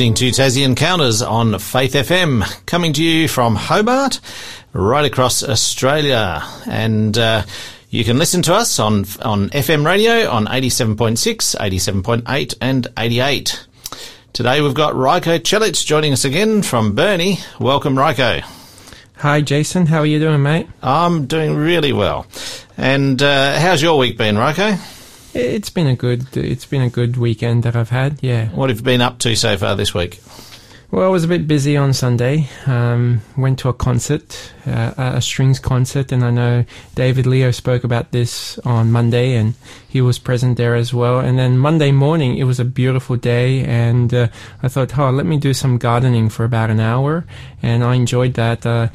listening to Tassie Encounters on Faith FM, coming to you from Hobart, right across Australia. And uh, you can listen to us on on FM radio on 87.6, 87.8 and 88. Today we've got Rajko Celic joining us again from Burnie. Welcome, Rajko. Hi, Jason. How are you doing, mate? I'm doing really well. And uh, how's your week been, Rajko? It's been a good. It's been a good weekend that I've had. Yeah. What have you been up to so far this week? Well, I was a bit busy on Sunday. Um, went to a concert, uh, a strings concert, and I know David Leo spoke about this on Monday, and he was present there as well. And then Monday morning, it was a beautiful day, and uh, I thought, oh, let me do some gardening for about an hour, and I enjoyed that. Uh,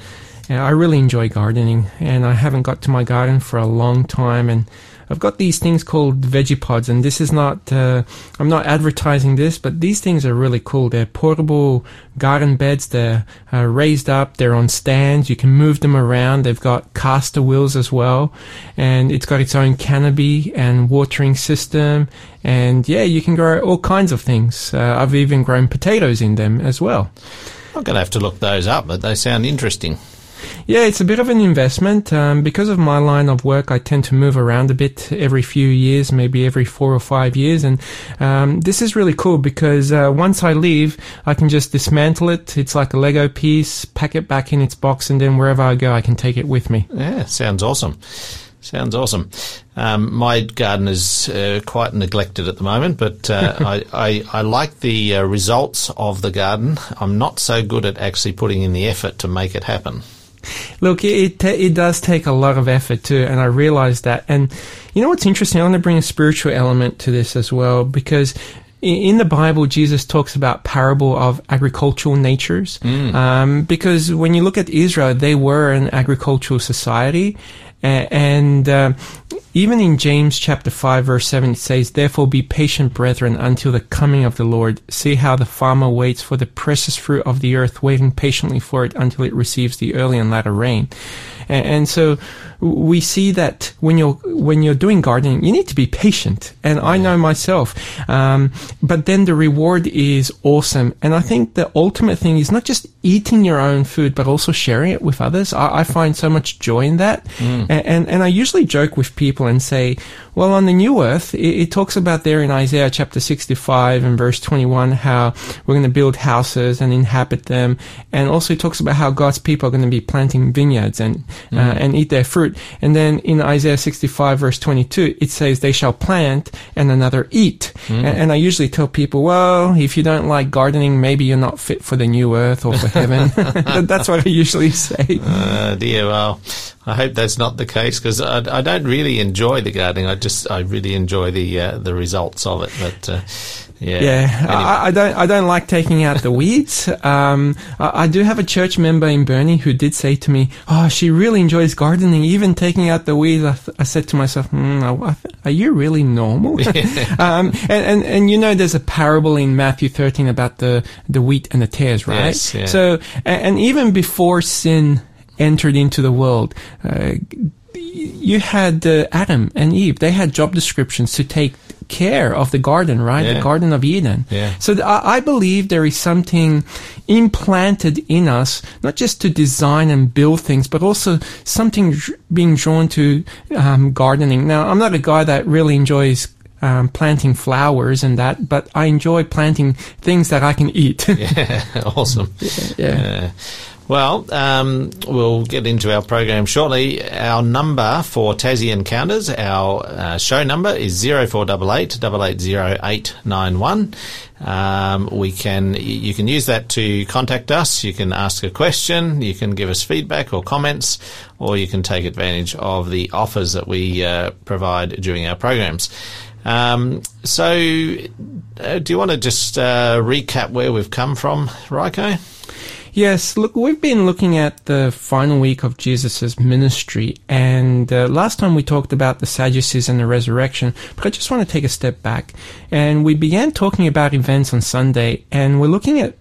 I really enjoy gardening, and I haven't got to my garden for a long time, and I've got these things called veggie pods, and this is not, uh, I'm not advertising this, but these things are really cool. They're portable garden beds. They're uh, raised up. They're on stands. You can move them around. They've got caster wheels as well, and it's got its own canopy and watering system. And yeah, you can grow all kinds of things. Uh, I've even grown potatoes in them as well. I'm going to have to look those up, but they sound interesting. Yeah, it's a bit of an investment. Um, because of my line of work, I tend to move around a bit every few years, maybe every four or five years. And um, this is really cool because uh, once I leave, I can just dismantle it. It's like a Lego piece, pack it back in its box, and then wherever I go, I can take it with me. Yeah, sounds awesome. Sounds awesome. Um, my garden is uh, quite neglected at the moment, but uh, I, I, I, like the uh, results of the garden. I'm not so good at actually putting in the effort to make it happen. Look, it it does take a lot of effort too, and I realize that. And you know what's interesting? I want to bring a spiritual element to this as well because in the Bible, Jesus talks about parable of agricultural natures. Mm. Um, because when you look at Israel, they were an agricultural society, and uh, even in James chapter 5 verse 7 it says, Therefore be patient brethren until the coming of the Lord. See how the farmer waits for the precious fruit of the earth, waiting patiently for it until it receives the early and latter rain. And, and so we see that when you're when you're doing gardening, you need to be patient, and I know myself. Um, but then the reward is awesome, and I think the ultimate thing is not just eating your own food, but also sharing it with others. I, I find so much joy in that, mm. and, and, and I usually joke with people and say, well, on the new earth, it, it talks about there in Isaiah chapter sixty-five and verse twenty-one how we're going to build houses and inhabit them, and also it talks about how God's people are going to be planting vineyards and uh, mm. uh, and eat their fruit. And then in Isaiah 65 verse 22, it says, they shall plant and another eat. Mm. And, and, I usually tell people, well, if you don't like gardening, maybe you're not fit for the new earth or for heaven. that's what I usually say. Uh, dear, well, I hope that's not the case because I, I, don't really enjoy the gardening. I just, I really enjoy the, uh, the results of it. But, uh, yeah, yeah. Anyway. I, I, don't. I don't like taking out the weeds. Um, I, I, do have a church member in Burnie who did say to me, "Oh, she really enjoys gardening, even taking out the weeds." I, th- I said to myself, mm, "Are you really normal?" um, and, and and you know, there's a parable in Matthew 13 about the the wheat and the tares, right? Yes, yeah. So, and, and even before sin entered into the world. Uh, you had uh, Adam and Eve. They had job descriptions to take care of the garden, right? Yeah. The Garden of Eden. Yeah. So th- I believe there is something implanted in us, not just to design and build things, but also something being drawn to um, gardening. Now, I'm not a guy that really enjoys um, planting flowers and that, but I enjoy planting things that I can eat. yeah, awesome. yeah. yeah. Well, um, we'll get into our program shortly. Our number for Tassie Encounters, our uh, show number is 0488 880891. Um, we can, you can use that to contact us. You can ask a question, you can give us feedback or comments, or you can take advantage of the offers that we uh, provide during our programs. Um, so, uh, do you want to just uh, recap where we've come from, Rajko? Yes, look, we've been looking at the final week of Jesus' ministry, and uh, last time we talked about the Sadducees and the resurrection, but I just want to take a step back. And we began talking about events on Sunday, and we're looking at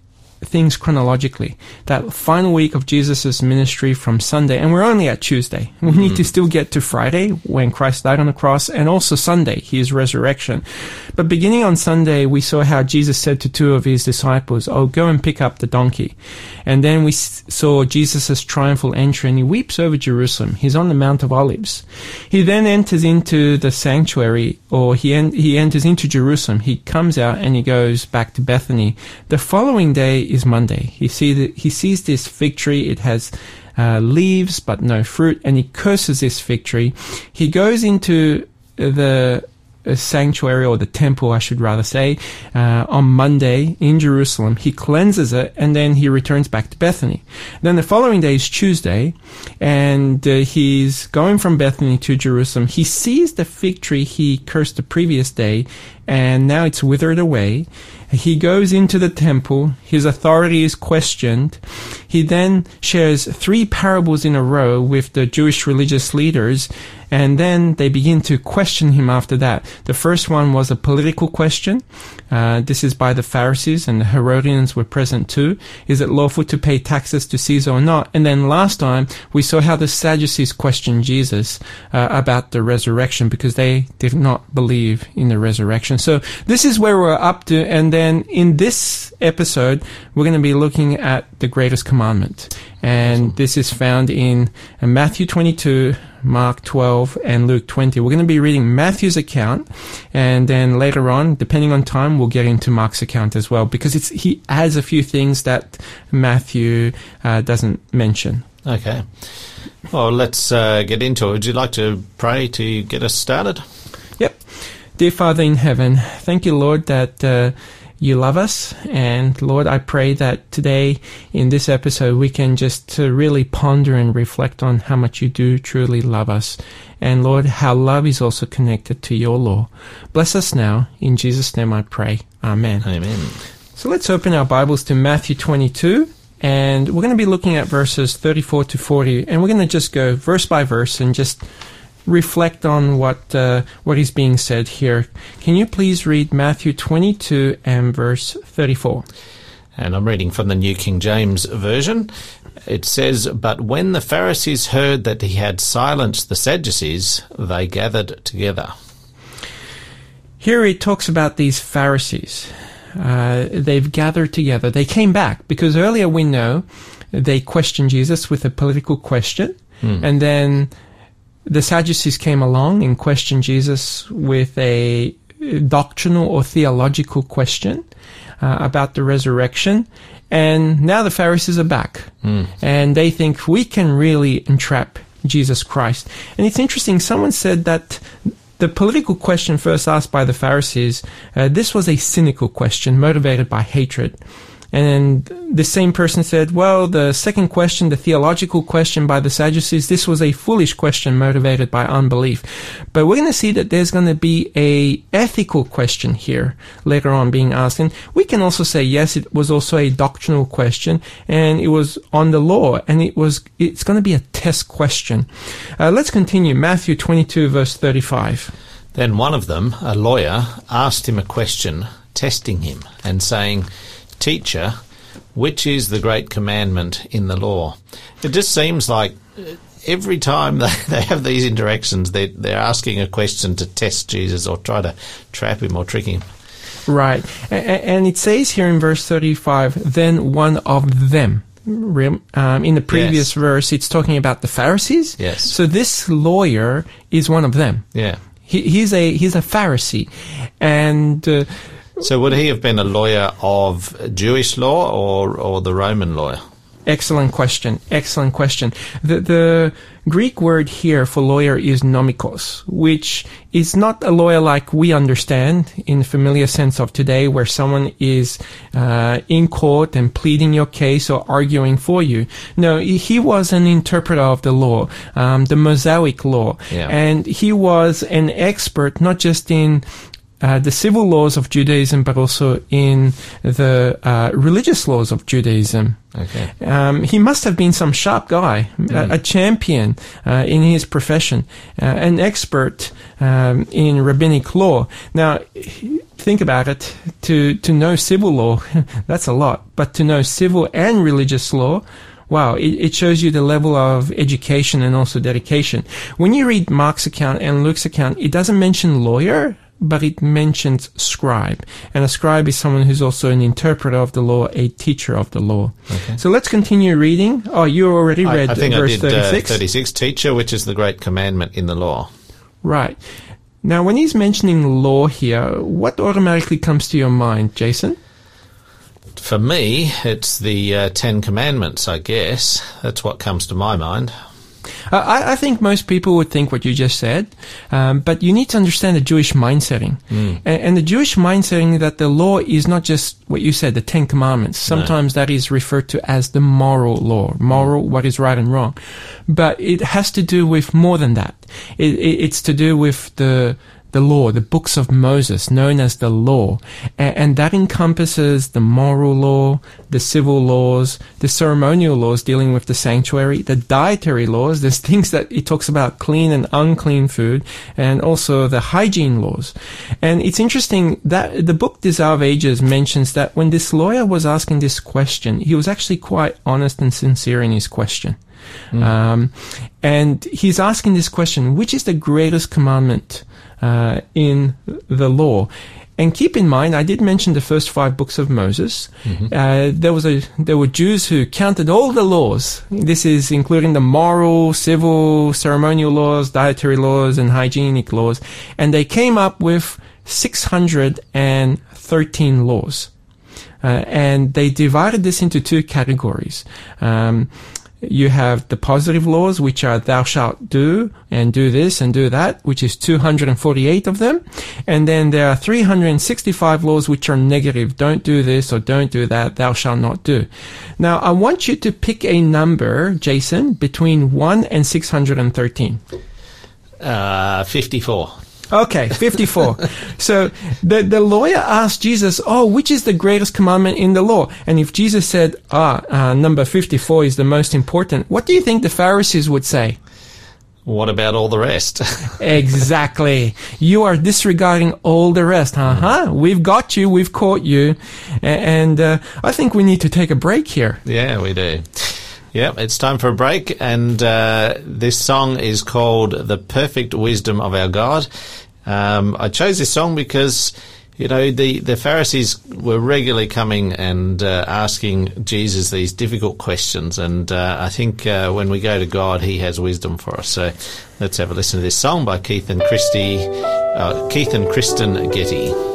things chronologically. That final week of Jesus' ministry from Sunday, and we're only at Tuesday. We need to mm-hmm. still get to Friday when Christ died on the cross, and also Sunday, his resurrection. But beginning on Sunday, we saw how Jesus said to two of his disciples, Oh, go and pick up the donkey. And then we saw Jesus' triumphal entry, and he weeps over Jerusalem. He's on the Mount of Olives. He then enters into the sanctuary, or he, en- he enters into Jerusalem. He comes out and he goes back to Bethany. The following day is Monday. He, see the, he sees this fig tree. It has uh, leaves but no fruit, and he curses this fig tree. He goes into the uh, sanctuary or the temple, I should rather say, uh, on Monday in Jerusalem. He cleanses it and then he returns back to Bethany. Then the following day is Tuesday and uh, he's going from Bethany to Jerusalem. He sees the fig tree he cursed the previous day and now it's withered away. He goes into the temple. His authority is questioned. He then shares three parables in a row with the Jewish religious leaders, and then they begin to question him after that. The first one was a political question. Uh, this is by the Pharisees, and the Herodians were present too. Is it lawful to pay taxes to Caesar or not? And then last time we saw how the Sadducees questioned Jesus uh, about the resurrection because they did not believe in the resurrection. So this is where we're up to, and then in this episode we're going to be looking at the greatest commandment, and this is found in uh, Matthew 22. Mark 12 and Luke 20. We're going to be reading Matthew's account and then later on, depending on time, we'll get into Mark's account as well because it's, he adds a few things that Matthew uh, doesn't mention. Okay. Well, let's uh, get into it. Would you like to pray to get us started? Yep. Dear Father in heaven, thank you, Lord, that uh, you love us. And Lord, I pray that today in this episode we can just really ponder and reflect on how much you do truly love us. And Lord, how love is also connected to your law. Bless us now. In Jesus' name I pray. Amen. Amen. So let's open our Bibles to Matthew 22. And we're going to be looking at verses 34 to 40. And we're going to just go verse by verse and just reflect on what uh, what is being said here. Can you please read Matthew 22 and verse 34? And I'm reading from the New King James Version. It says, But when the Pharisees heard that he had silenced the Sadducees, they gathered together. Here it talks about these Pharisees. Uh, they've gathered together. They came back because earlier we know they questioned Jesus with a political question, and then the Sadducees came along and questioned Jesus with a doctrinal or theological question uh, about the resurrection. And now the Pharisees are back. And they think we can really entrap Jesus Christ. And it's interesting, someone said that the political question first asked by the Pharisees, uh, this was a cynical question motivated by hatred. And the same person said, well, the second question, the theological question by the Sadducees, this was a foolish question motivated by unbelief. But we're going to see that there's going to be a ethical question here later on being asked. And we can also say, yes, it was also a doctrinal question and it was on the law and it was, it's going to be a test question. Uh, let's continue. Matthew 22 verse 35. Then one of them, a lawyer, asked him a question, testing him, and saying, Teacher, which is the great commandment in the law? It just seems like every time they, they have these interactions, they, they're asking a question to test Jesus or try to trap him or trick him. Right. And it says here in verse 35, then one of them. Um, in the previous Yes. verse, it's talking about the Pharisees. Yes. So this lawyer is one of them. Yeah. He, he's a he's a Pharisee, and uh, So would he have been a lawyer of Jewish law or, or the Roman law? excellent question. Excellent question. The the Greek word here for lawyer is nomikos, which is not a lawyer like we understand in the familiar sense of today, where someone is uh, in court and pleading your case or arguing for you. No, he he was an interpreter of the law, um, the Mosaic law, Yeah. and he was an expert not just in uh, the civil laws of Judaism, but also in the uh, religious laws of Judaism. Okay. Um, he must have been some sharp guy, a, a champion uh, in his profession, uh, an expert um, in rabbinic law. Now, think about it, to, to know civil law, that's a lot. But to know civil and religious law, wow, it, it, shows you the level of education and also dedication. When you read Mark's account and Luke's account, it doesn't mention lawyer, but it mentions scribe. And a scribe is someone who's also an interpreter of the law, a teacher of the law. Okay. So let's continue reading. Oh, you already read I, I think verse I did, 36? Uh, 36, teacher, which is the great commandment in the law. Right. Now, when he's mentioning law here, what automatically comes to your mind, Jason? For me, it's the uh, Ten Commandments, I guess. That's what comes to my mind. Uh, I, I, think most people would think what you just said, um, but you need to understand the Jewish mind setting. Mm. And, and, the Jewish mind setting that the law is not just what you said, the Ten Commandments. Sometimes no. that is referred to as the moral law, moral, mm. what is right and wrong. But it has to do with more than that. It, it, it's to do with the the law, the books of Moses, known as the law. And, and, that encompasses the moral law, the civil laws, the ceremonial laws dealing with the sanctuary, the dietary laws, there's things that it talks about clean and unclean food, and also the hygiene laws. And it's interesting that the book Desire of Ages mentions that when this lawyer was asking this question, he was actually quite honest and sincere in his question. Mm. Um, and he's asking this question, which is the greatest commandment? Uh, in the law. And keep in mind, I did mention the first five books of Moses. Mm-hmm. Uh, there was a there were Jews who counted all the laws. This is including the moral, civil, ceremonial laws, dietary laws, and hygienic laws, and they came up with six hundred and thirteen laws. Uh, and they divided this into two categories. Um, you have the positive laws, which are thou shalt do and do this and do that, which is 248 of them. And then there are 365 laws which are negative. Don't do this or don't do that. Thou shalt not do. Now, I want you to pick a number, Jason, between 1 and 613. Uh, 54. Okay, 54. so the, the lawyer asked Jesus, Oh, which is the greatest commandment in the law? And if Jesus said, Ah, uh, number 54 is the most important, what do you think the Pharisees would say? What about all the rest? exactly. You are disregarding all the rest. Uh huh. We've got you. We've caught you. And uh, I think we need to take a break here. Yeah, we do. Yep, it's time for a break, and uh, this song is called "The Perfect Wisdom of Our God." Um, I chose this song because you know the the Pharisees were regularly coming and uh, asking Jesus these difficult questions, and uh, I think uh, when we go to God, He has wisdom for us. So let's have a listen to this song by Keith and Christy, uh, Keith and Kristen Getty.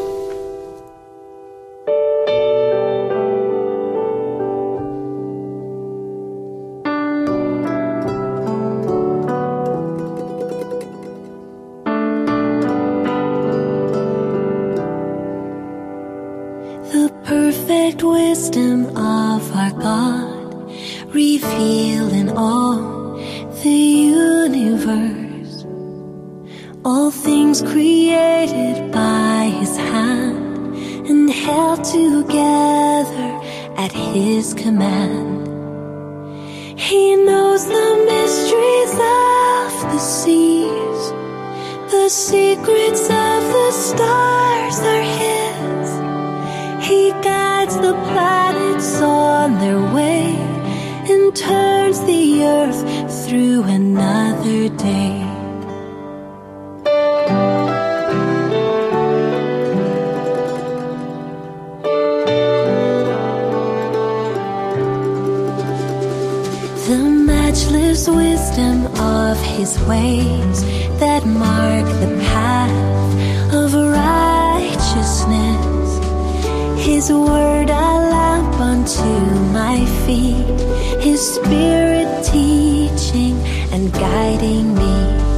my feet, His Spirit teaching and guiding me.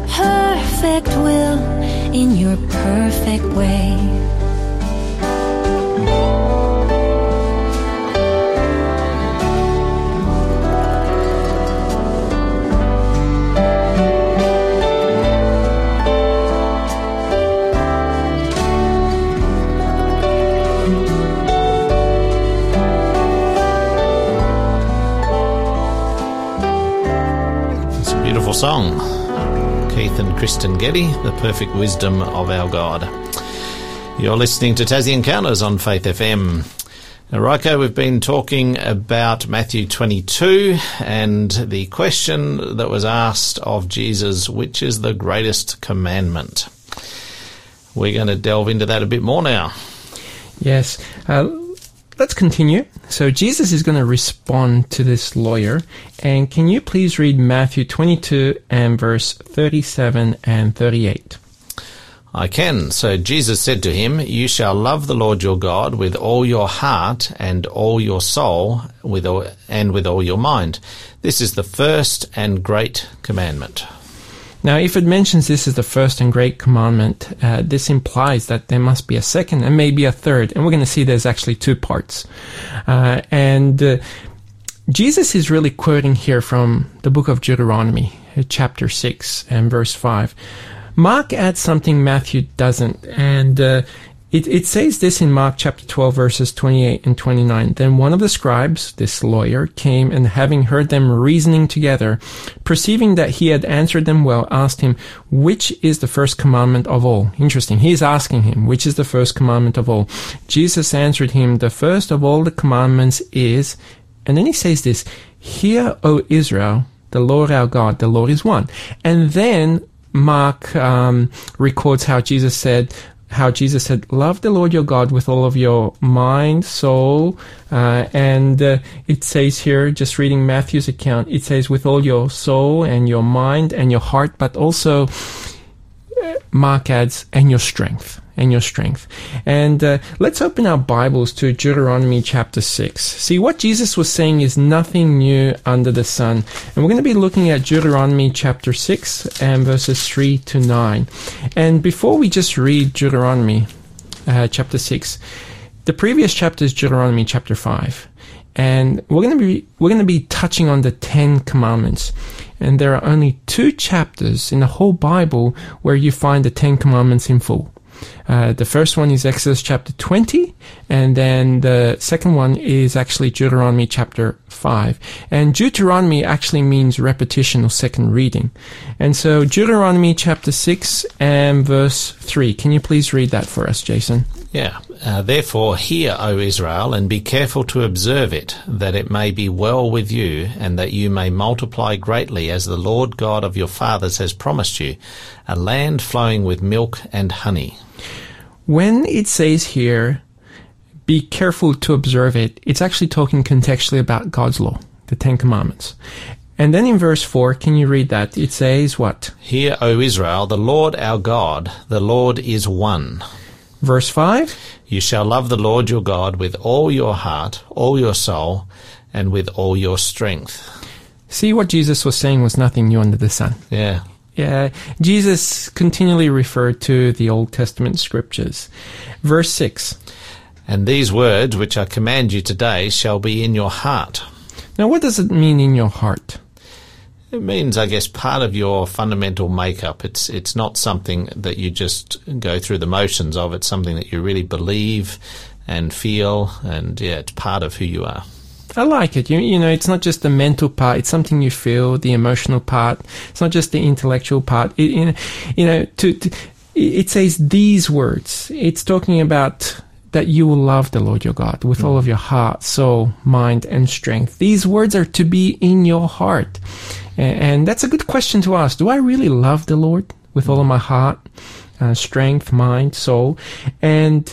Perfect will in your perfect way. Kristen Getty, The Perfect Wisdom of Our God. You're listening to Tassie Encounters on Faith FM. Now, we've been talking about Matthew 22 and the question that was asked of Jesus, which is the greatest commandment? We're going to delve into that a bit more now. Yes. Uh, let's continue. So Jesus is going to respond to this lawyer. And can you please read Matthew 22 and verse 37 and 38? I can. So Jesus said to him, You shall love the Lord your God with all your heart and all your soul with all, and with all your mind. This is the first and great commandment. Now, if it mentions this is the first and great commandment, uh, this implies that there must be a second and maybe a third. And we're going to see there's actually two parts. Uh, and uh, Jesus is really quoting here from the book of Deuteronomy, uh, chapter 6 and verse 5. Mark adds something Matthew doesn't. And uh, it, it says this in Mark chapter 12, verses 28 and 29. Then one of the scribes, this lawyer, came and having heard them reasoning together, perceiving that he had answered them well, asked him, Which is the first commandment of all? Interesting. He is asking him, Which is the first commandment of all? Jesus answered him, The first of all the commandments is, and then he says this, Hear, O Israel, the Lord our God, the Lord is one. And then Mark um, records how Jesus said, how Jesus said, Love the Lord your God with all of your mind, soul, uh, and uh, it says here, just reading Matthew's account, it says, with all your soul and your mind and your heart, but also uh, Mark adds, and your strength. And your strength. And uh, let's open our Bibles to Deuteronomy chapter 6. See, what Jesus was saying is nothing new under the sun. And we're going to be looking at Deuteronomy chapter 6 and verses 3 to 9. And before we just read Deuteronomy uh, chapter 6, the previous chapter is Deuteronomy chapter 5. And we're going to be we're going to be touching on the 10 commandments. And there are only two chapters in the whole Bible where you find the 10 commandments in full. Uh, the first one is Exodus chapter 20, and then the second one is actually Deuteronomy chapter 5. And Deuteronomy actually means repetition or second reading. And so Deuteronomy chapter 6 and verse 3. Can you please read that for us, Jason? Yeah. Uh, Therefore, hear, O Israel, and be careful to observe it, that it may be well with you, and that you may multiply greatly, as the Lord God of your fathers has promised you, a land flowing with milk and honey. When it says here, be careful to observe it, it's actually talking contextually about God's law, the Ten Commandments. And then in verse 4, can you read that? It says what? Hear, O Israel, the Lord our God, the Lord is one. Verse 5? You shall love the Lord your God with all your heart, all your soul, and with all your strength. See, what Jesus was saying was nothing new under the sun. Yeah. Yeah, Jesus continually referred to the Old Testament scriptures. Verse 6. And these words which I command you today shall be in your heart. Now, what does it mean in your heart? It means, I guess, part of your fundamental makeup. It's it's not something that you just go through the motions of. It's something that you really believe and feel, and yeah, it's part of who you are. I like it. You, you know, it's not just the mental part; it's something you feel, the emotional part. It's not just the intellectual part. It, you know, you know, to, to it says these words. It's talking about that you will love the Lord your God with all of your heart, soul, mind, and strength. These words are to be in your heart. A- And that's a good question to ask. Do I really love the Lord with all of my heart, uh, strength, mind, soul? And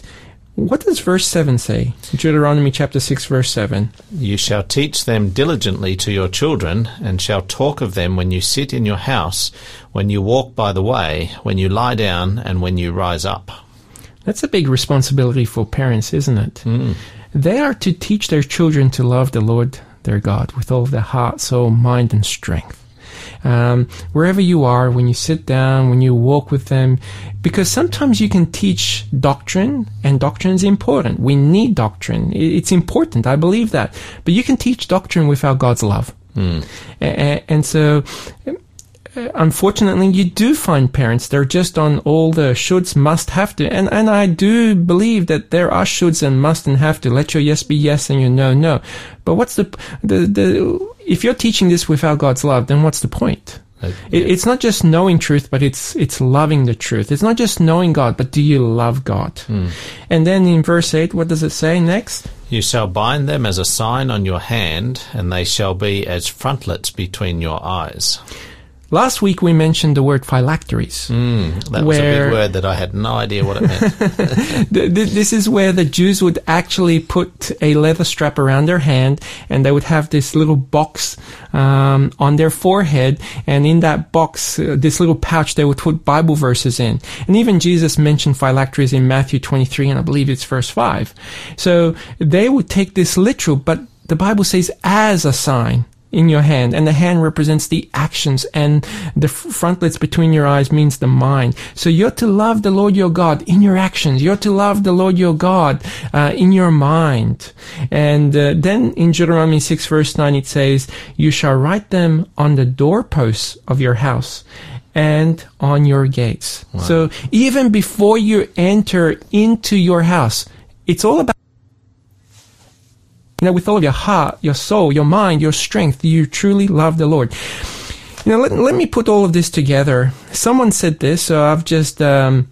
what does verse 7 say? Deuteronomy chapter 6, verse 7. You shall teach them diligently to your children, and shall talk of them when you sit in your house, when you walk by the way, when you lie down, and when you rise up. That's a big responsibility for parents, isn't it? Hmm. They are to teach their children to love the Lord their God with all their heart, soul, mind, and strength. Um, wherever you are, when you sit down, when you walk with them, because sometimes you can teach doctrine, and doctrine is important. We need doctrine. It's important. I believe that. But you can teach doctrine without God's love. A- and so unfortunately, you do find parents they're just on all the shoulds, must, have to, and and I do believe that there are shoulds and must and have to. Let your yes be yes and your no no. But what's the the the if you're teaching this without God's love, then what's the point? Uh, It, it's not just knowing truth, but it's it's loving the truth. It's not just knowing God, but do you love God? And then in verse eight, what does it say next? You shall bind them as a sign on your hand, and they shall be as frontlets between your eyes. Last week we mentioned the word phylacteries. Mm, that was a big word that I had no idea what it meant. Th- th- this is where the Jews would actually put a leather strap around their hand, and they would have this little box um, on their forehead, and in that box, uh, this little pouch, they would put Bible verses in. And even Jesus mentioned phylacteries in Matthew 23, and I believe it's verse 5. So they would take this literal, but the Bible says as a sign in your hand, and the hand represents the actions, and the frontlets between your eyes means the mind. So you're to love the Lord your God in your actions. You're to love the Lord your God uh, in your mind. And uh, then in Deuteronomy 6 verse 9 it says, You shall write them on the doorposts of your house and on your gates. So even before you enter into your house, it's all about you know, with all of your heart, your soul, your mind, your strength, you truly love the Lord. You know, let, let me put all of this together. Someone said this, so I've just, um,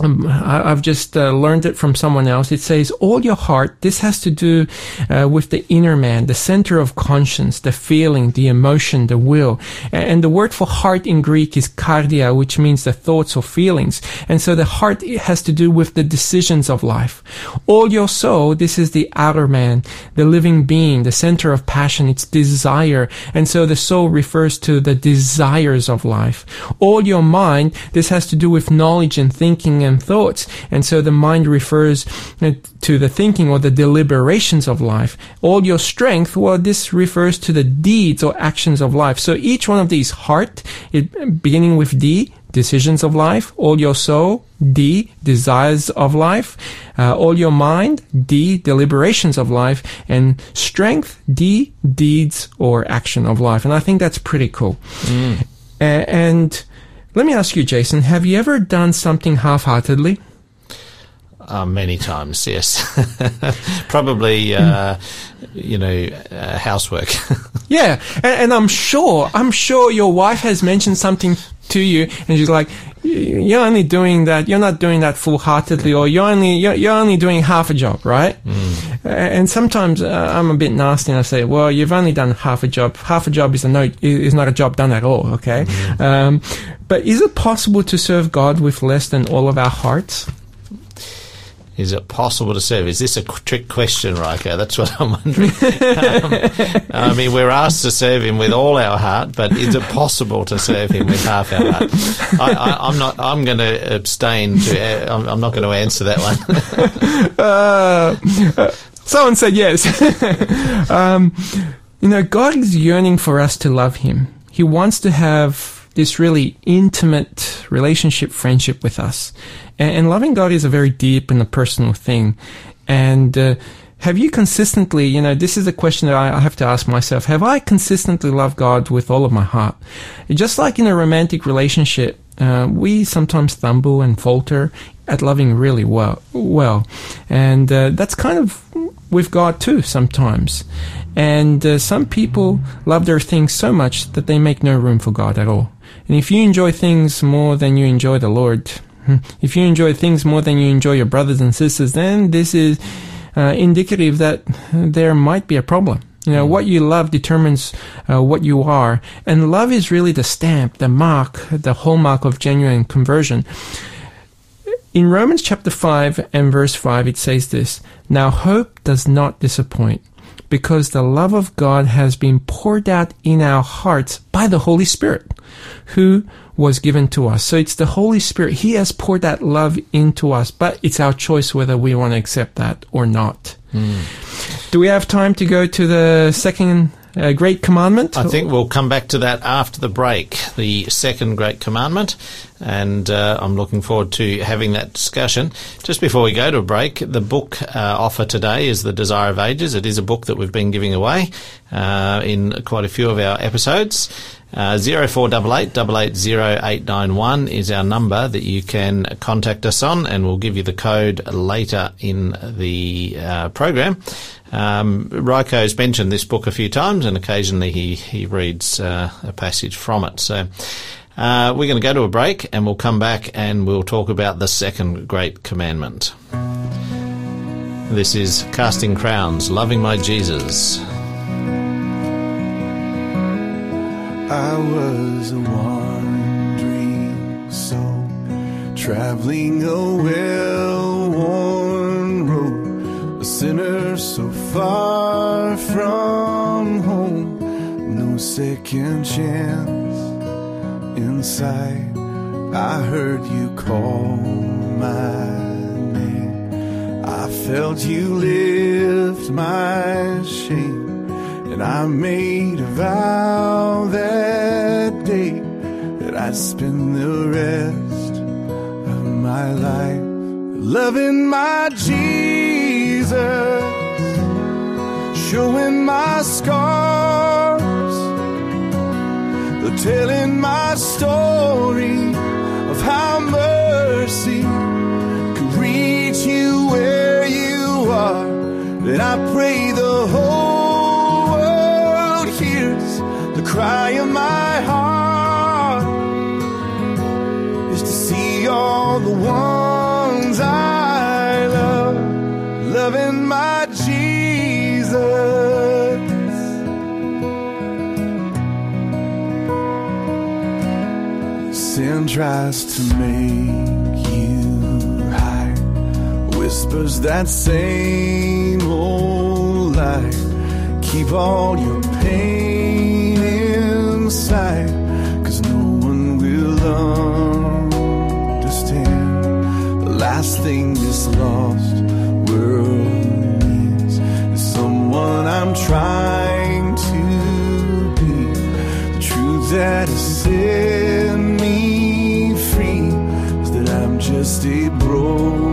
um, I- I've just uh, learned it from someone else. It says, all your heart, this has to do uh, with the inner man, the center of conscience, the feeling, the emotion, the will. A- And the word for heart in Greek is cardia, which means the thoughts or feelings. And so the heart has to do with the decisions of life. All your soul, this is the outer man, the living being, the center of passion, it's desire. And so the soul refers to the desires of life. All your mind, this has to do with knowledge and thinking and thoughts. And so the mind refers uh, to the thinking or the deliberations of life. All your strength, well, this refers to the deeds or actions of life. So each one of these heart, it, beginning with D, decisions of life, all your soul, D, desires of life, uh, all your mind, D, deliberations of life, and strength, D, deeds or action of life. And I think that's pretty cool. A- and let me ask you, Jason, have you ever done something half-heartedly? Uh, many times, yes. Probably, uh, you know, uh, housework. Yeah, and, and I'm sure, I'm sure your wife has mentioned something to you, and she's like, "Y- "You're only doing that. You're not doing that full-heartedly, or you're only you're, you're only doing half a job, right?" A- And sometimes uh, I'm a bit nasty, and I say, "Well, you've only done half a job. Half a job is a no is not a job done at all." Okay, um, but is it possible to serve God with less than all of our hearts? Is it possible to serve? Is this a trick question, Rajko? That's what I'm wondering. um, I mean, we're asked to serve him with all our heart, but is it possible to serve him with half our heart? I, I'm not. I'm going to abstain. I'm, I'm not going to answer that one. Uh, someone said yes. um, you know, God is yearning for us to love Him. He wants to have this really intimate relationship, friendship with us. And, and loving God is a very deep and a personal thing. And uh, have you consistently, you know, this is a question that I, I have to ask myself. Have I consistently loved God with all of my heart? Just like in a romantic relationship, uh, we sometimes stumble and falter at loving really well. Well, and uh, that's kind of with God too sometimes. And uh, some people love their things so much that they make no room for God at all. And if you enjoy things more than you enjoy the Lord, hmm, if you enjoy things more than you enjoy your brothers and sisters, then this is uh, indicative that there might be a problem. You know, what you love determines uh, what you are. And love is really the stamp, the mark, the hallmark of genuine conversion. In Romans chapter 5 and verse 5, it says this Now hope does not disappoint, because the love of God has been poured out in our hearts by the Holy Spirit, who was given to us. So it's the Holy Spirit. He has poured that love into us, but it's our choice whether we want to accept that or not. Hmm. Do we have time to go to the second uh, great commandment? I think we'll come back to that after the break, the second great commandment, and uh, I'm looking forward to having that discussion. Just before we go to a break, the book uh, offer today is The Desire of Ages. It is a book that we've been giving away uh, in quite a few of our episodes. Uh, 0488 880891 is our number that you can contact us on, and we'll give you the code later in the uh, program. Um, Rajko's mentioned this book a few times, and occasionally he, he reads uh, a passage from it. So uh, we're going to go to a break, and we'll come back and we'll talk about the second great commandment. This is Casting Crowns, Loving My Jesus. I was a wandering soul, traveling a sinner so far from home, no second chance inside. I heard you call my name, I felt you lift my shame. And I made a vow that day that I'd spend the rest of my life loving my Jesus, showing my scars, they're telling my story of how mercy could reach you where you are. That I pray the whole world hears the cry of my heart is to see all the ones tries to make you hide, whispers that same old lie. Keep all your pain inside, cause no one will understand. The last thing this lost world needs is someone I'm trying to be. The truth that has set me is I'm just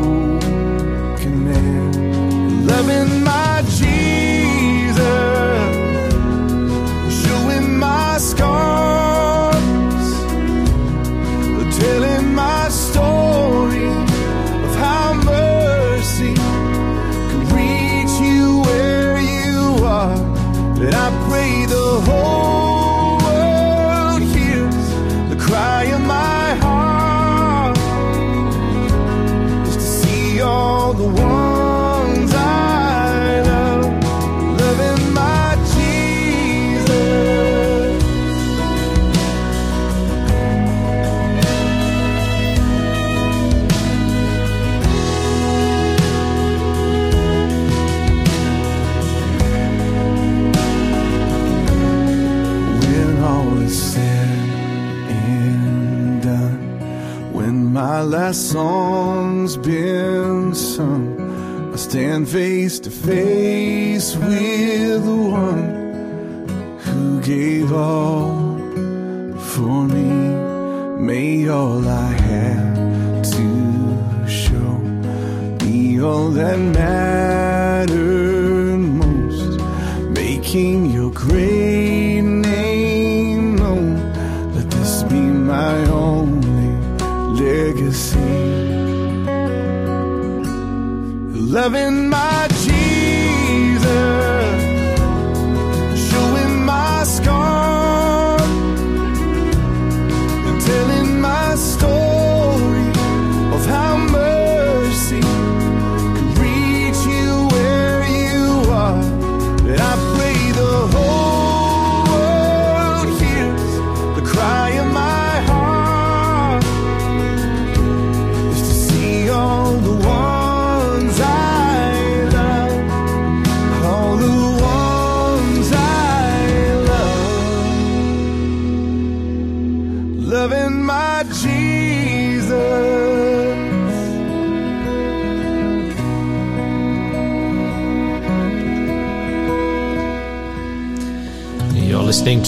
song's been sung, I stand face to face with the one who gave all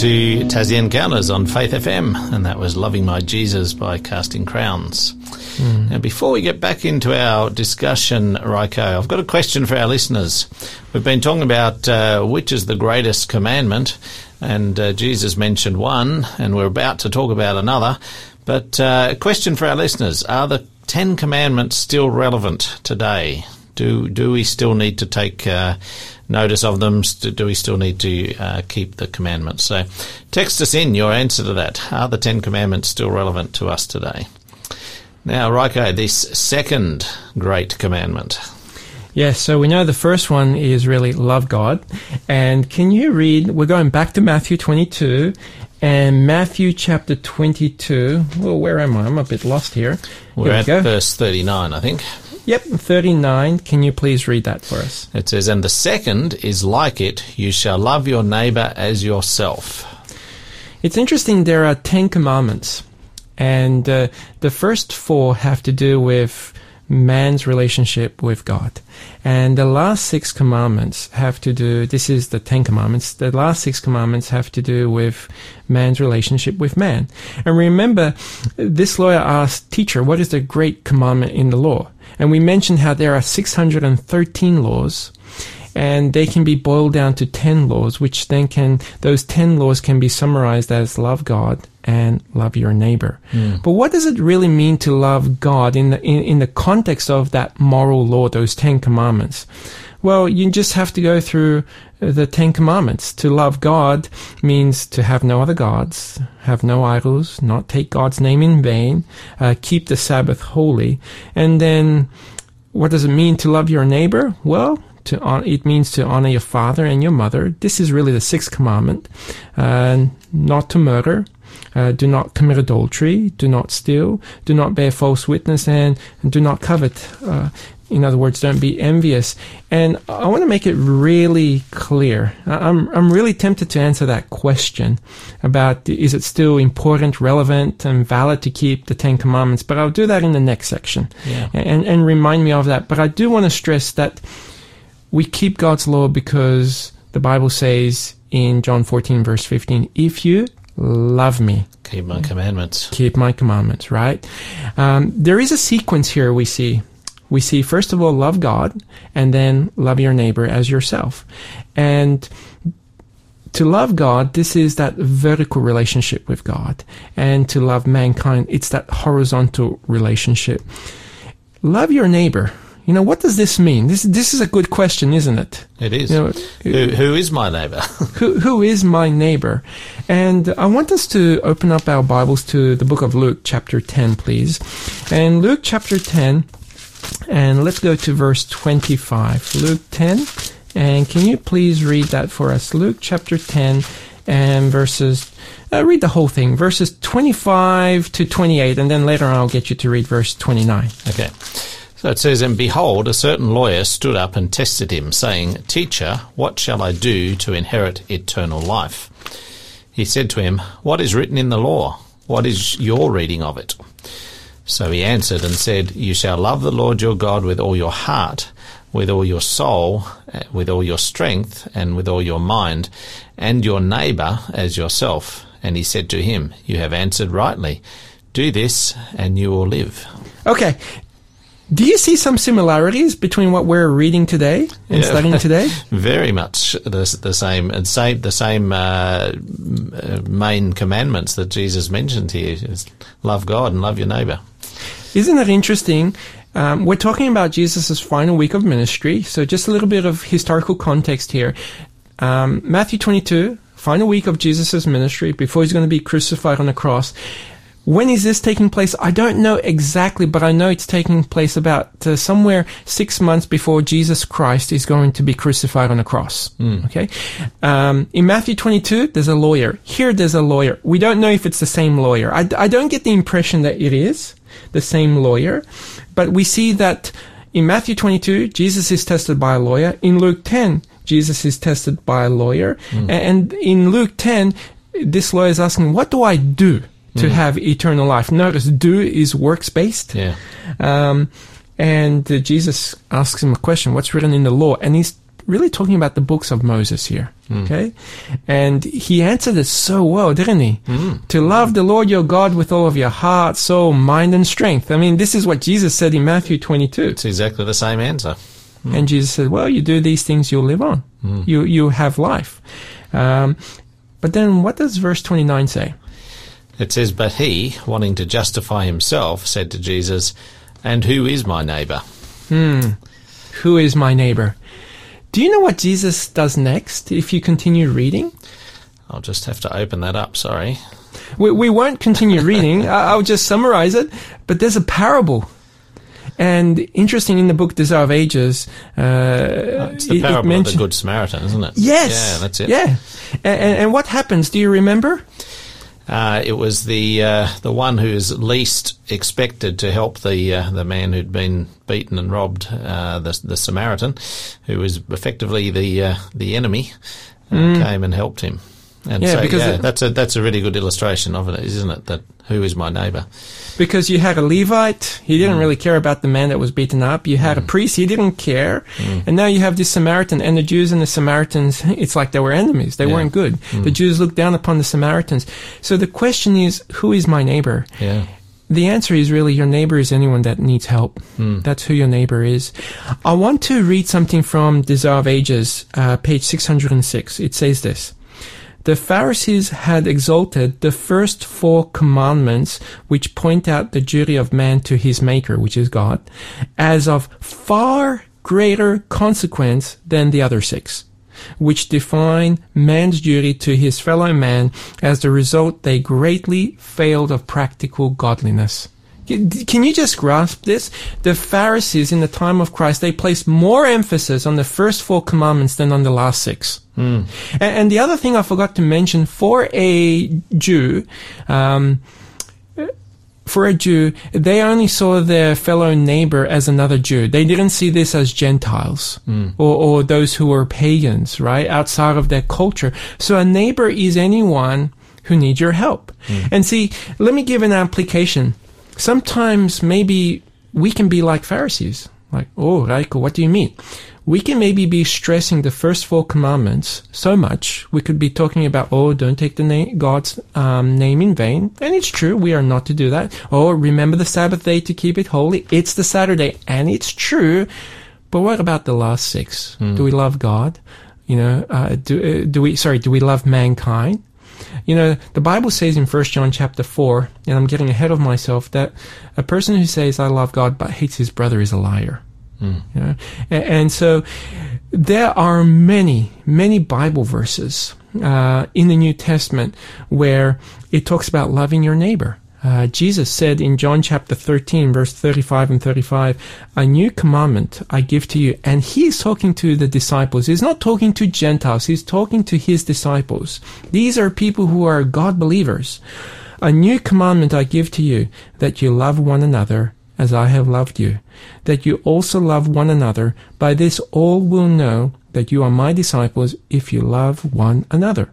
to Tassie Encounters on Faith FM, and that was Loving My Jesus by Casting Crowns. Now, before we get back into our discussion, Rajko, I've got a question for our listeners. We've been talking about uh, which is the greatest commandment, and uh, Jesus mentioned one, and we're about to talk about another. But uh, a question for our listeners Are the Ten Commandments still relevant today? Do, do we still need to take uh, notice of them? Do we still need to uh, keep the commandments? So, text us in your answer to that. Are the Ten Commandments still relevant to us today? Now, Rajko, this second great commandment. Yes, so we know the first one is really love God. And can you read, we're going back to Matthew 22 and Matthew chapter 22. Well, where am I? I'm a bit lost here. We're here we at go. verse 39, I think. Yep, 39. Can you please read that for us? It says, And the second is like it, you shall love your neighbour as yourself. It's interesting, there are 10 commandments. And uh, the first four have to do with man's relationship with God. And the last six commandments have to do, this is the Ten Commandments, the last six commandments have to do with man's relationship with man. And remember, this lawyer asked, Teacher, what is the great commandment in the law? And we mentioned how there are 613 laws and they can be boiled down to 10 laws, which then can, those 10 laws can be summarized as love God and love your neighbor. Hmm. But what does it really mean to love God in the, in, in the context of that moral law, those 10 commandments? Well, you just have to go through the Ten Commandments. To love God means to have no other gods, have no idols, not take God's name in vain, uh, keep the Sabbath holy, and then what does it mean to love your neighbor? Well, to it means to honor your father and your mother. This is really the sixth commandment. Uh, not to murder. Uh, do not commit adultery. Do not steal. Do not bear false witness, and, and do not covet. Uh, in other words, don't be envious. And I want to make it really clear. I'm I'm really tempted to answer that question about is it still important, relevant, and valid to keep the Ten Commandments. But I'll do that in the next section Yeah. and, and remind me of that. But I do want to stress that we keep God's law because the Bible says in John 14, verse 15, if you love me, Keep my commandments. keep my commandments, right? Um, there is a sequence here we see. We see, first of all, love God, and then love your neighbor as yourself. And to love God, this is that vertical relationship with God. And to love mankind, it's that horizontal relationship. Love your neighbor. You know, what does this mean? This, this is a good question, isn't it? It is. You know, who, who is my neighbour? who, who is my neighbor? And I want us to open up our Bibles to the book of Luke, chapter 10, please. And Luke, chapter 10, and let's go to verse 25. Luke 10, and can you please read that for us? Luke, chapter 10, and verses, uh, read the whole thing, verses 25 to 28, and then later on I'll get you to read verse 29. Okay. So it says, And behold, a certain lawyer stood up and tested him, saying, Teacher, what shall I do to inherit eternal life? He said to him, What is written in the law? What is your reading of it? So he answered and said, You shall love the Lord your God with all your heart, with all your soul, eh, with all your strength, and with all your mind, and your neighbour as yourself. And he said to him, You have answered rightly. Do this, and you will live. Okay. Do you see some similarities between what we're reading today and Yeah. studying today? Very much the, the same, and same the same uh, uh, main commandments that Jesus mentioned here: is love God and love your neighbour. Isn't that interesting? Um, we're talking about Jesus' final week of ministry, so just a little bit of historical context here. Um, Matthew 22, final week of Jesus' ministry before he's going to be crucified on the cross. When is this taking place? I don't know exactly, but I know it's taking place about uh, somewhere six months before Jesus Christ is going to be crucified on a cross. Okay. Um, in Matthew 22, there's a lawyer. Here, there's a lawyer. We don't know if it's the same lawyer. I, I don't get the impression that it is the same lawyer, but we see that in Matthew 22, Jesus is tested by a lawyer. In Luke 10, Jesus is tested by a lawyer. A- And in Luke 10, this lawyer is asking, what do I do to have eternal life. Notice, do is works based. Yeah. Um, and uh, Jesus asks him a question What's written in the law? And he's really talking about the books of Moses here. Hmm. Okay? And he answered it so well, didn't he? Hmm. To love the Lord your God with all of your heart, soul, mind, and strength. I mean, this is what Jesus said in Matthew 22. It's exactly the same answer. Hmm. And Jesus said, "Well, you do these things, you'll live on. You you have life." Um, but then, what does verse twenty nine say? It says, But he, wanting to justify himself, said to Jesus, And who is my neighbour? Who is my neighbor? Do you know what Jesus does next? If you continue reading, I'll just have to open that up, sorry. we, we won't continue reading. I- I'll just summarize it. But there's a parable. And interesting in the book Desire of Ages, uh, It's the it- it parable of the Good Samaritan, isn't it? Yes. Yeah, that's it. Yeah. And, and what happens? Do you remember? Uh, it was the uh, the one who's least expected to help the uh, the man who'd been beaten and robbed, uh, the the Samaritan, who was effectively the uh, the enemy, uh, came and helped him. And Mm. Yeah, so, because yeah, it- that's a that's a really good illustration of it, isn't it? That who is my neighbour? Because you had a Levite, he didn't really care about the man that was beaten up. You had a priest, he didn't care. And now you have this Samaritan, and the Jews and the Samaritans, it's like they were enemies. They Yeah. weren't good. The Jews looked down upon the Samaritans. So the question is, who is my neighbor? Yeah. The answer is really your neighbor is anyone that needs help. That's who your neighbor is. I want to read something from Desire of Ages, uh, page 606. It says this. The Pharisees had exalted the first four commandments which point out the duty of man to his maker, which is God, as of far greater consequence than the other six, which define man's duty to his fellow man. As the result, they greatly failed of practical godliness. Can you just grasp this? The Pharisees in the time of Christ, they placed more emphasis on the first four commandments than on the last six. Hmm. And, and the other thing I forgot to mention for a Jew, um, for a Jew, they only saw their fellow neighbor as another Jew. They didn't see this as Gentiles hmm. or, or those who were pagans, right? Outside of their culture. So a neighbor is anyone who needs your help. Hmm. And see, let me give an application. Sometimes maybe we can be like Pharisees. Like, oh, Rajko, what do you mean? We can maybe be stressing the first four commandments so much. We could be talking about, oh, don't take the name, God's um, name in vain. And it's true, we are not to do that. Oh, remember the Sabbath day to keep it holy. It's the Saturday. And it's true. But what about the last six? Do we love God? You know, uh, do, uh, do we, sorry, do we love mankind? You know, the Bible says in 1 John chapter 4, and I'm getting ahead of myself, that a person who says, I love God but hates his brother is a liar. You know? and, and so there are many, many Bible verses uh, in the New Testament where it talks about loving your neighbor. Uh, Jesus said in John chapter 13, verse 35 and 35, A new commandment I give to you. And he's talking to the disciples. He's not talking to Gentiles. He's talking to his disciples. These are people who are God believers. A new commandment I give to you, that you love one another as I have loved you, that you also love one another. By this all will know that you are my disciples if you love one another.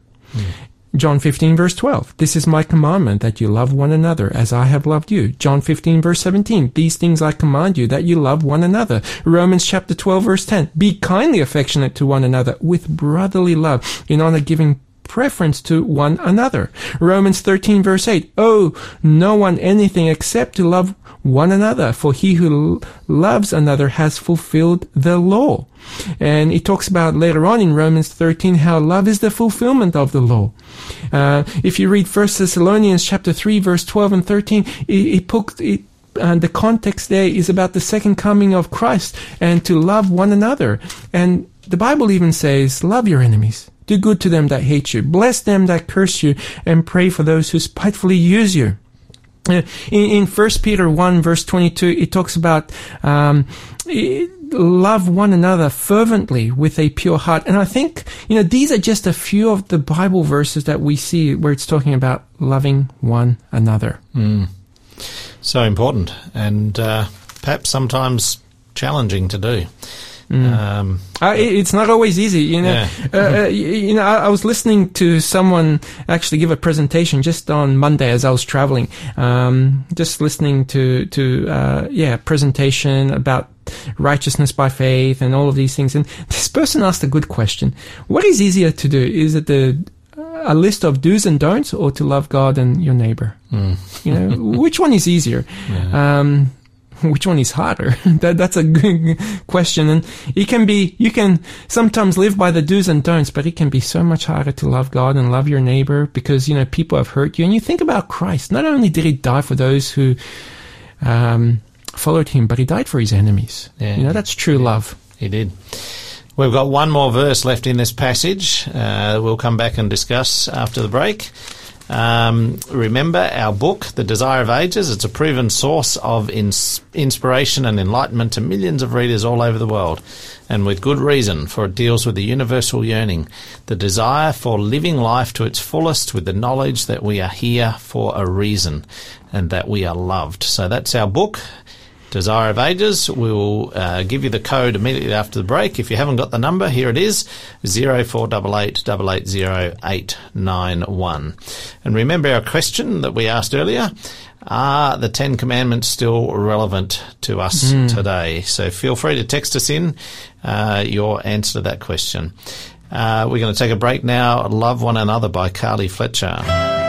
John 15 verse 12. This is my commandment that you love one another as I have loved you. John 15 verse 17. These things I command you that you love one another. Romans chapter 12 verse 10. Be kindly affectionate to one another with brotherly love in honor giving preference to one another. Romans 13 verse 8. Oh, no one anything except to love one another, for he who loves another has fulfilled the law. And it talks about later on in Romans 13 how love is the fulfillment of the law. Uh, if you read 1 Thessalonians chapter 3 verse 12 and 13, it, it, it and the context there is about the second coming of Christ and to love one another. And the Bible even says, love your enemies. Do good to them that hate you. Bless them that curse you and pray for those who spitefully use you. Uh, In, in 1 Peter 1 verse 22, it talks about, um, love one another fervently with a pure heart. And I think, you know, these are just a few of the Bible verses that we see where it's talking about loving one another. So important and uh, perhaps sometimes challenging to do. Um, Uh, it's not always easy, you know. Yeah. uh, uh, you know, I, I was listening to someone actually give a presentation just on Monday as I was traveling. Um, just listening to to uh, yeah, presentation about righteousness by faith and all of these things. And this person asked a good question: What is easier to do? Is it the a list of do's and don'ts, or to love God and your neighbor? You know, which one is easier? Um, which one is harder? that, that's a good question. And it can be, you can sometimes live by the do's and don'ts, but it can be so much harder to love God and love your neighbor because, you know, people have hurt you. And you think about Christ. Not only did he die for those who, um, followed him, but he died for his enemies. Yeah. You know, that's true love. He did. We've got one more verse left in this passage. Uh, we'll come back and discuss after the break. Um, remember our book, The Desire of Ages. It's a proven source of ins- inspiration and enlightenment to millions of readers all over the world, and with good reason, for it deals with the universal yearning, the desire for living life to its fullest with the knowledge that we are here for a reason and that we are loved. So that's our book. Desire of Ages. We will uh, give you the code immediately after the break. If you haven't got the number, here it is, 0488 880 And remember our question that we asked earlier, are the Ten Commandments still relevant to us today? So feel free to text us in uh, your answer to that question. Uh, we're going to take a break now. Love One Another by Carly Fletcher.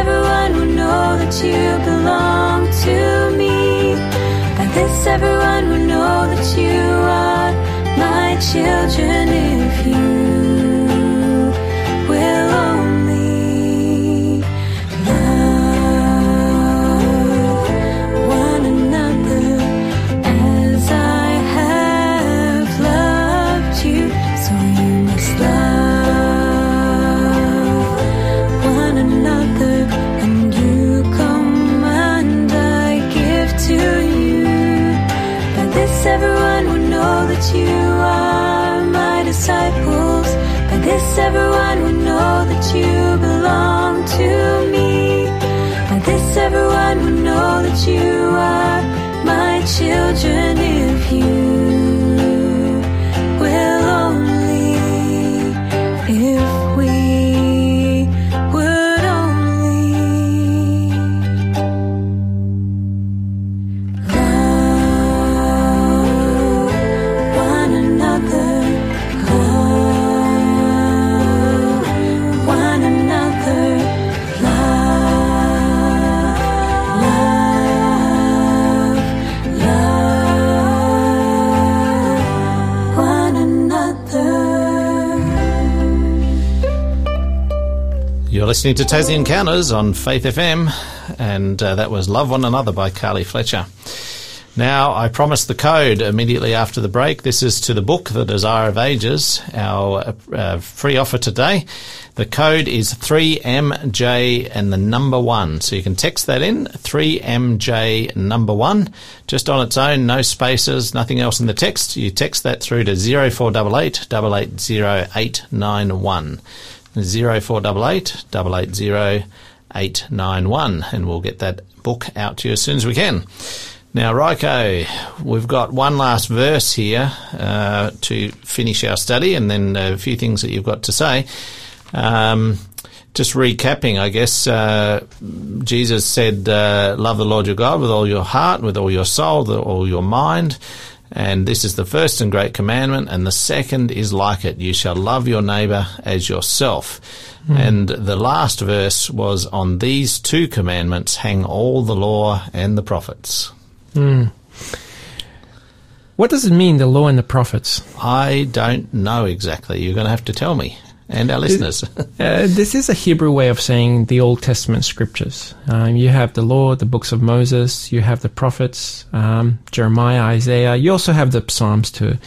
Everyone will know that you belong to me. For this everyone will know that you are my children if you This everyone will know that you belong to me. By this everyone will know that you are my children listening to Tassie Encounters on Faith FM, and uh, that was Love One Another by Carly Fletcher. Now, I promised the code immediately after the break. This is to the book, The Desire of Ages, our uh, free offer today. The code is 3MJ and the number one. So you can text that in, 3MJ number one, just on its own, no spaces, nothing else in the text. You text that through to 0488 880891. 0488 880 891 and we'll get that book out to you as soon as we can. Now, Rajko, we've got one last verse here uh, to finish our study and then a few things that you've got to say. Um, just recapping, I guess, uh, Jesus said, uh, love the Lord your God with all your heart, with all your soul, with all your mind. And this is the first and great commandment. And the second is like it. You shall love your neighbor as yourself. Hmm. And the last verse was on these two commandments hang all the law and the prophets. Well, What does it mean, the law and the prophets? I don't know exactly. You're going to have to tell me and our listeners. Uh, this is a Hebrew way of saying the Old Testament scriptures. Um, you have the law, the books of Moses, you have the prophets, um, Jeremiah, Isaiah. You also have the Psalms too.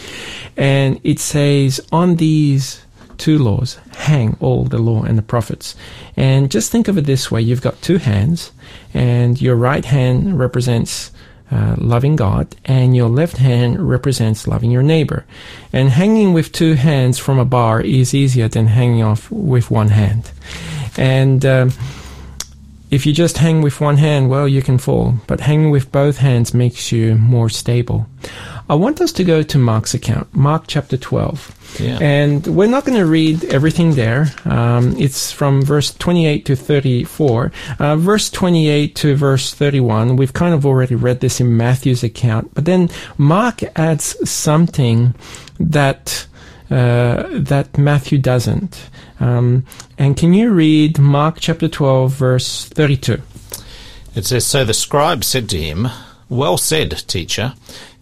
And it says, on these two laws hang all the law and the prophets. And just think of it this way you've got two hands, and your right hand represents uh, loving God, and your left hand represents loving your neighbor. And hanging with two hands from a bar is easier than hanging off with one hand. And um, if you just hang with one hand, well, you can fall. But hanging with both hands makes you more stable. I want us to go to Mark's account, Mark chapter 12. Yeah. And we're not going to read everything there. Um, it's from verse 28 to 34. Uh, verse 28 to verse 31, we've kind of already read this in Matthew's account. But then Mark adds something that uh, that Matthew doesn't. Um, and can you read Mark chapter 12, verse 32? It says, So the scribe said to him, Well said, teacher,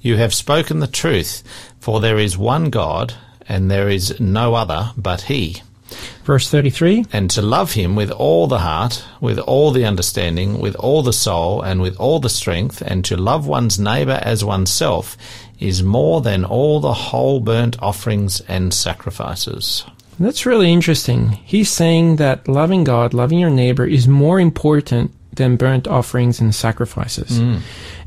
you have spoken the truth, for there is one God, and there is no other but He. Verse 33 And to love Him with all the heart, with all the understanding, with all the soul, and with all the strength, and to love one's neighbour as oneself, is more than all the whole burnt offerings and sacrifices. That's really interesting. He's saying that loving God, loving your neighbor is more important than burnt offerings and sacrifices.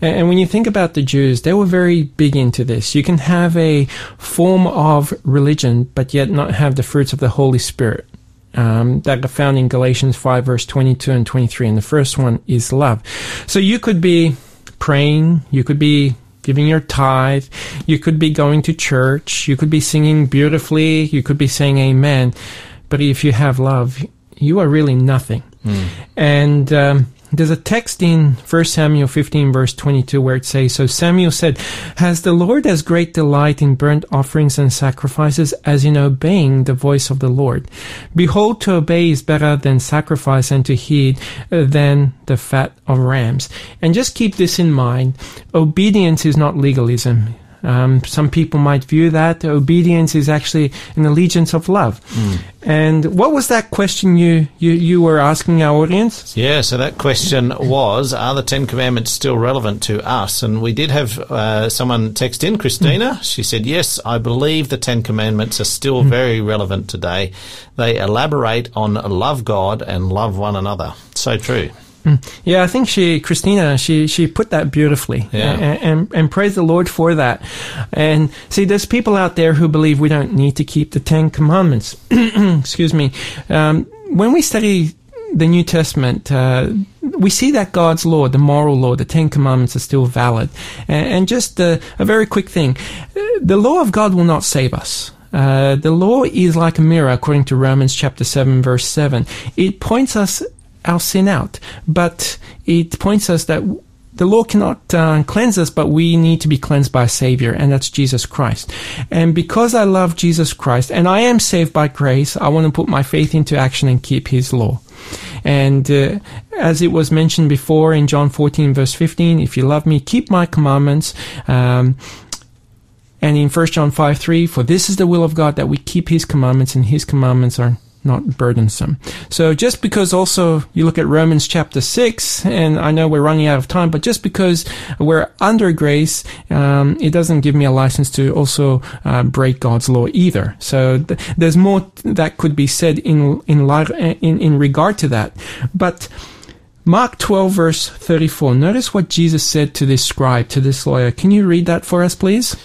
And, and when you think about the Jews, they were very big into this. You can have a form of religion, but yet not have the fruits of the Holy Spirit. Um, that are found in Galatians 5 verse 22 and 23. And the first one is love. So you could be praying, you could be giving your tithe, you could be going to church, you could be singing beautifully, you could be saying amen. But if you have love, you are really nothing. And um, there's a text in 1 Samuel 15, verse 22, where it says, So Samuel said, Has the Lord as great delight in burnt offerings and sacrifices as in obeying the voice of the Lord? Behold, to obey is better than sacrifice, and to heed uh, than the fat of rams. And just keep this in mind obedience is not legalism. Um, some people might view that obedience is actually an allegiance of love. And what was that question you, you, you were asking our audience? Yeah, so that question was Are the Ten Commandments still relevant to us? And we did have uh, someone text in, Christina. She said, Yes, I believe the Ten Commandments are still very relevant today. They elaborate on love God and love one another. So true. Yeah, I think she, Christina, she, she put that beautifully. Yeah. And, and, and praise the Lord for that. And see, there's people out there who believe we don't need to keep the Ten Commandments. Excuse me. Um, when we study the New Testament, uh, we see that God's law, the moral law, the Ten Commandments are still valid. And, and just uh, a very quick thing. Uh, The law of God will not save us. Uh, the law is like a mirror, according to Romans chapter 7, verse 7. It points us our sin out, but it points us that the law cannot uh, cleanse us, but we need to be cleansed by a Savior, and that's Jesus Christ. And because I love Jesus Christ, and I am saved by grace, I want to put my faith into action and keep His law. And uh, as it was mentioned before in John 14, verse 15, if you love me, keep my commandments. Um, and in 1 John 5 3, for this is the will of God that we keep his commandments, and his commandments are not burdensome. So just because also you look at Romans chapter 6, and I know we're running out of time, but just because we're under grace, um, it doesn't give me a license to also uh, break God's law either. So th- there's more that could be said in, in, in, in regard to that. But Mark 12 verse 34, notice what Jesus said to this scribe, to this lawyer. Can you read that for us, please?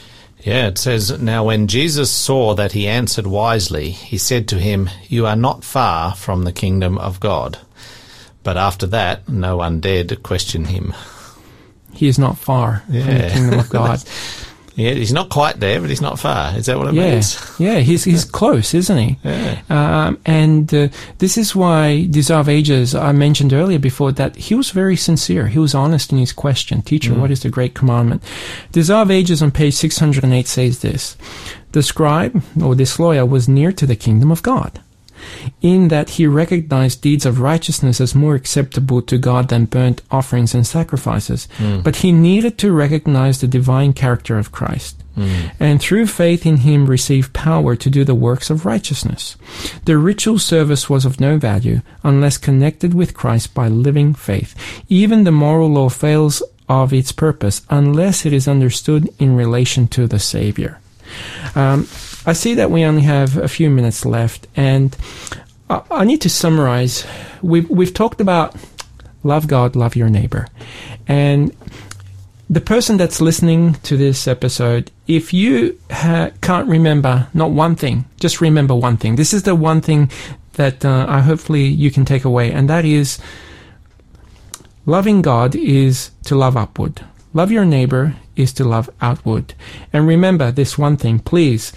Yeah, it says, Now when Jesus saw that he answered wisely, he said to him, You are not far from the kingdom of God. But after that, no one dared question him. He is not far from the kingdom of God. Yeah, he's not quite there, but he's not far. Is that what it yeah, means? yeah, he's he's close, isn't he? Yeah. Um, and uh, this is why Desire of Ages, I mentioned earlier before that he was very sincere. He was honest in his question. Teacher, what is the great commandment? Desire of Ages on page 608 says this. The scribe, or this lawyer, was near to the kingdom of God. In that he recognized deeds of righteousness as more acceptable to God than burnt offerings and sacrifices. But he needed to recognize the divine character of Christ. And through faith in him receive power to do the works of righteousness. The ritual service was of no value unless connected with Christ by living faith. Even the moral law fails of its purpose unless it is understood in relation to the Savior. Um, I see that we only have a few minutes left, and I, I need to summarize. We've, we've talked about love God, love your neighbor. And the person that's listening to this episode, if you ha- can't remember not one thing, just remember one thing. This is the one thing that uh, I hopefully you can take away, and that is loving God is to love upward. Love your neighbor is to love outward. And remember this one thing, please.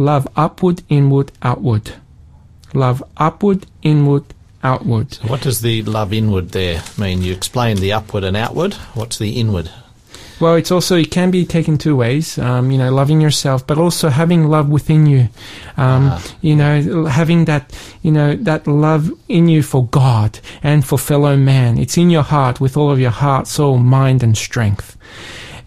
Love upward, inward, outward. Love upward, inward, outward. What does the love inward there mean? You explain the upward and outward. What's the inward? Well, it's also it can be taken two ways. Um, you know, loving yourself, but also having love within you. Um, Ah. You know, having that you know that love in you for God and for fellow man. It's in your heart with all of your heart, soul, mind, and strength.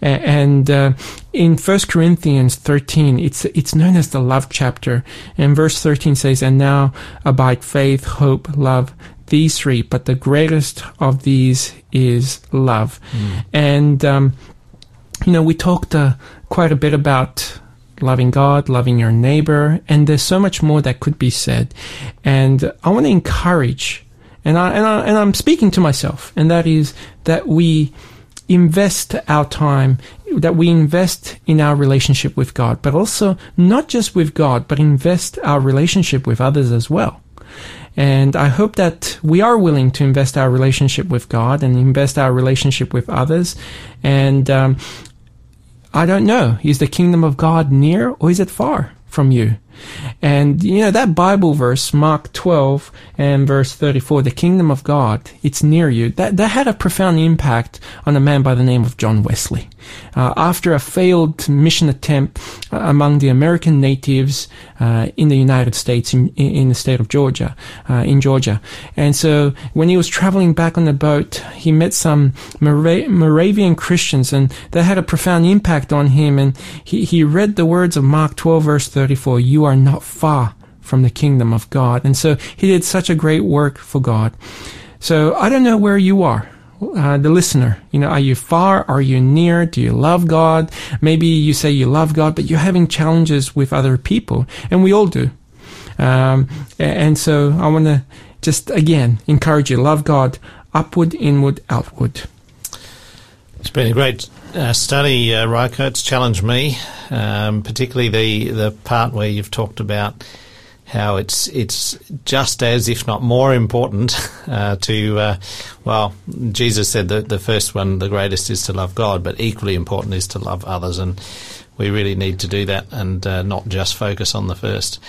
And uh, in First Corinthians 13, it's it's known as the love chapter. And verse 13 says, "And now abide faith, hope, love, these three, but the greatest of these is love." And um, you know, we talked uh, quite a bit about loving God, loving your neighbor, and there's so much more that could be said. And I want to encourage, and I and I and I'm speaking to myself, and that is that we invest our time, that we invest in our relationship with God, but also not just with God, but invest our relationship with others as well. And I hope that we are willing to invest our relationship with God and invest our relationship with others. And um, I don't know, is the kingdom of God near or is it far from you? And you know that Bible verse, Mark 12 and verse 34, the kingdom of God, it's near you. That that had a profound impact on a man by the name of John Wesley. Uh, after a failed mission attempt uh, among the American natives uh, in the United States, in, in the state of Georgia, uh, in Georgia, and so when he was traveling back on the boat, he met some Mora- Moravian Christians, and that had a profound impact on him. And he he read the words of Mark 12 verse 34, "You are not far." From the kingdom of God. And so he did such a great work for God. So I don't know where you are uh, the listener. You know, are you far? Are you near? Do you love God? Maybe you say you love God, but you're having challenges with other people, and we all do. Um, and so I want to just again encourage you: love God, upward, inward, outward. It's been a great uh, study, uh, Rajko. It's challenged me, um, particularly the, the part where you've talked about how it's it's just as, if not more important, uh, to uh, well, Jesus said that the first one, the greatest, is to love God, but equally important is to love others, and we really need to do that and uh, not just focus on the first.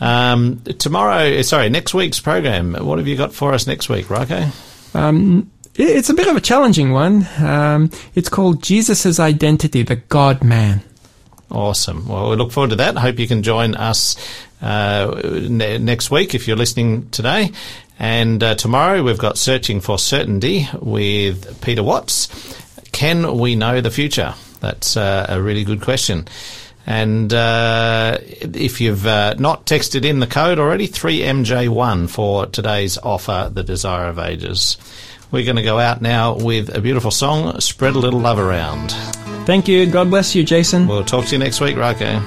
Um, tomorrow, sorry, next week's program. What have you got for us next week, Rajko? Um, it's a bit of a challenging one. Um, it's called Jesus' Identity, the God Man. Awesome. Well, we look forward to that. Hope you can join us uh, ne- next week if you're listening today. And uh, tomorrow we've got Searching for Certainty with Peter Watts. Can we know the future? That's uh, a really good question. And uh, if you've uh, not texted in the code already, 3MJ1 for today's offer, The Desire of Ages. We're going to go out now with a beautiful song, Spread a Little Love Around. Thank you. God bless you, Jason. We'll talk to you next week, Rajko.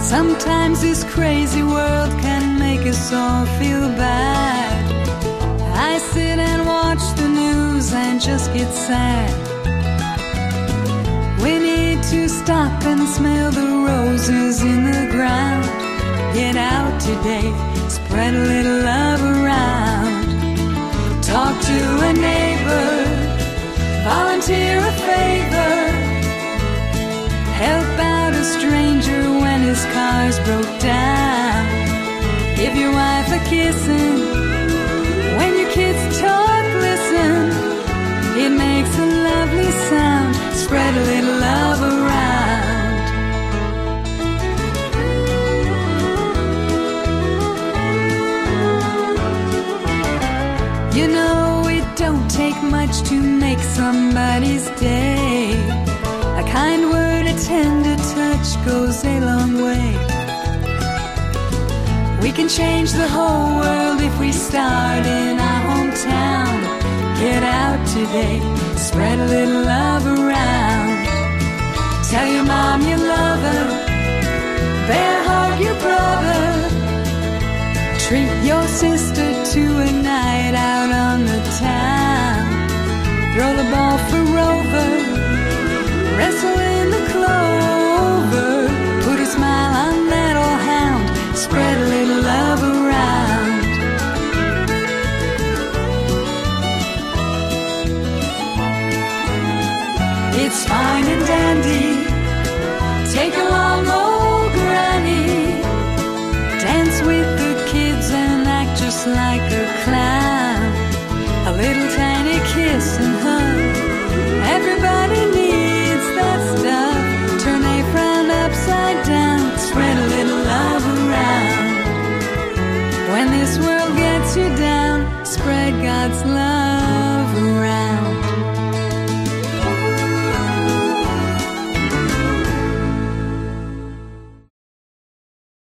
Sometimes this crazy world can make us all feel bad. I sit and watch the news and just get sad. We need to stop and smell the roses in the ground. Get out today, spread a little love around. Talk to a neighbor, volunteer a favor. Help out a stranger when his car's broke down. Give your wife a kissing. can change the whole world if we start in our hometown. Get out today, spread a little love around. Tell your mom you love her, bear hug your brother. Treat your sister to a night out on the town. Throw the ball for Rover, wrestle listen.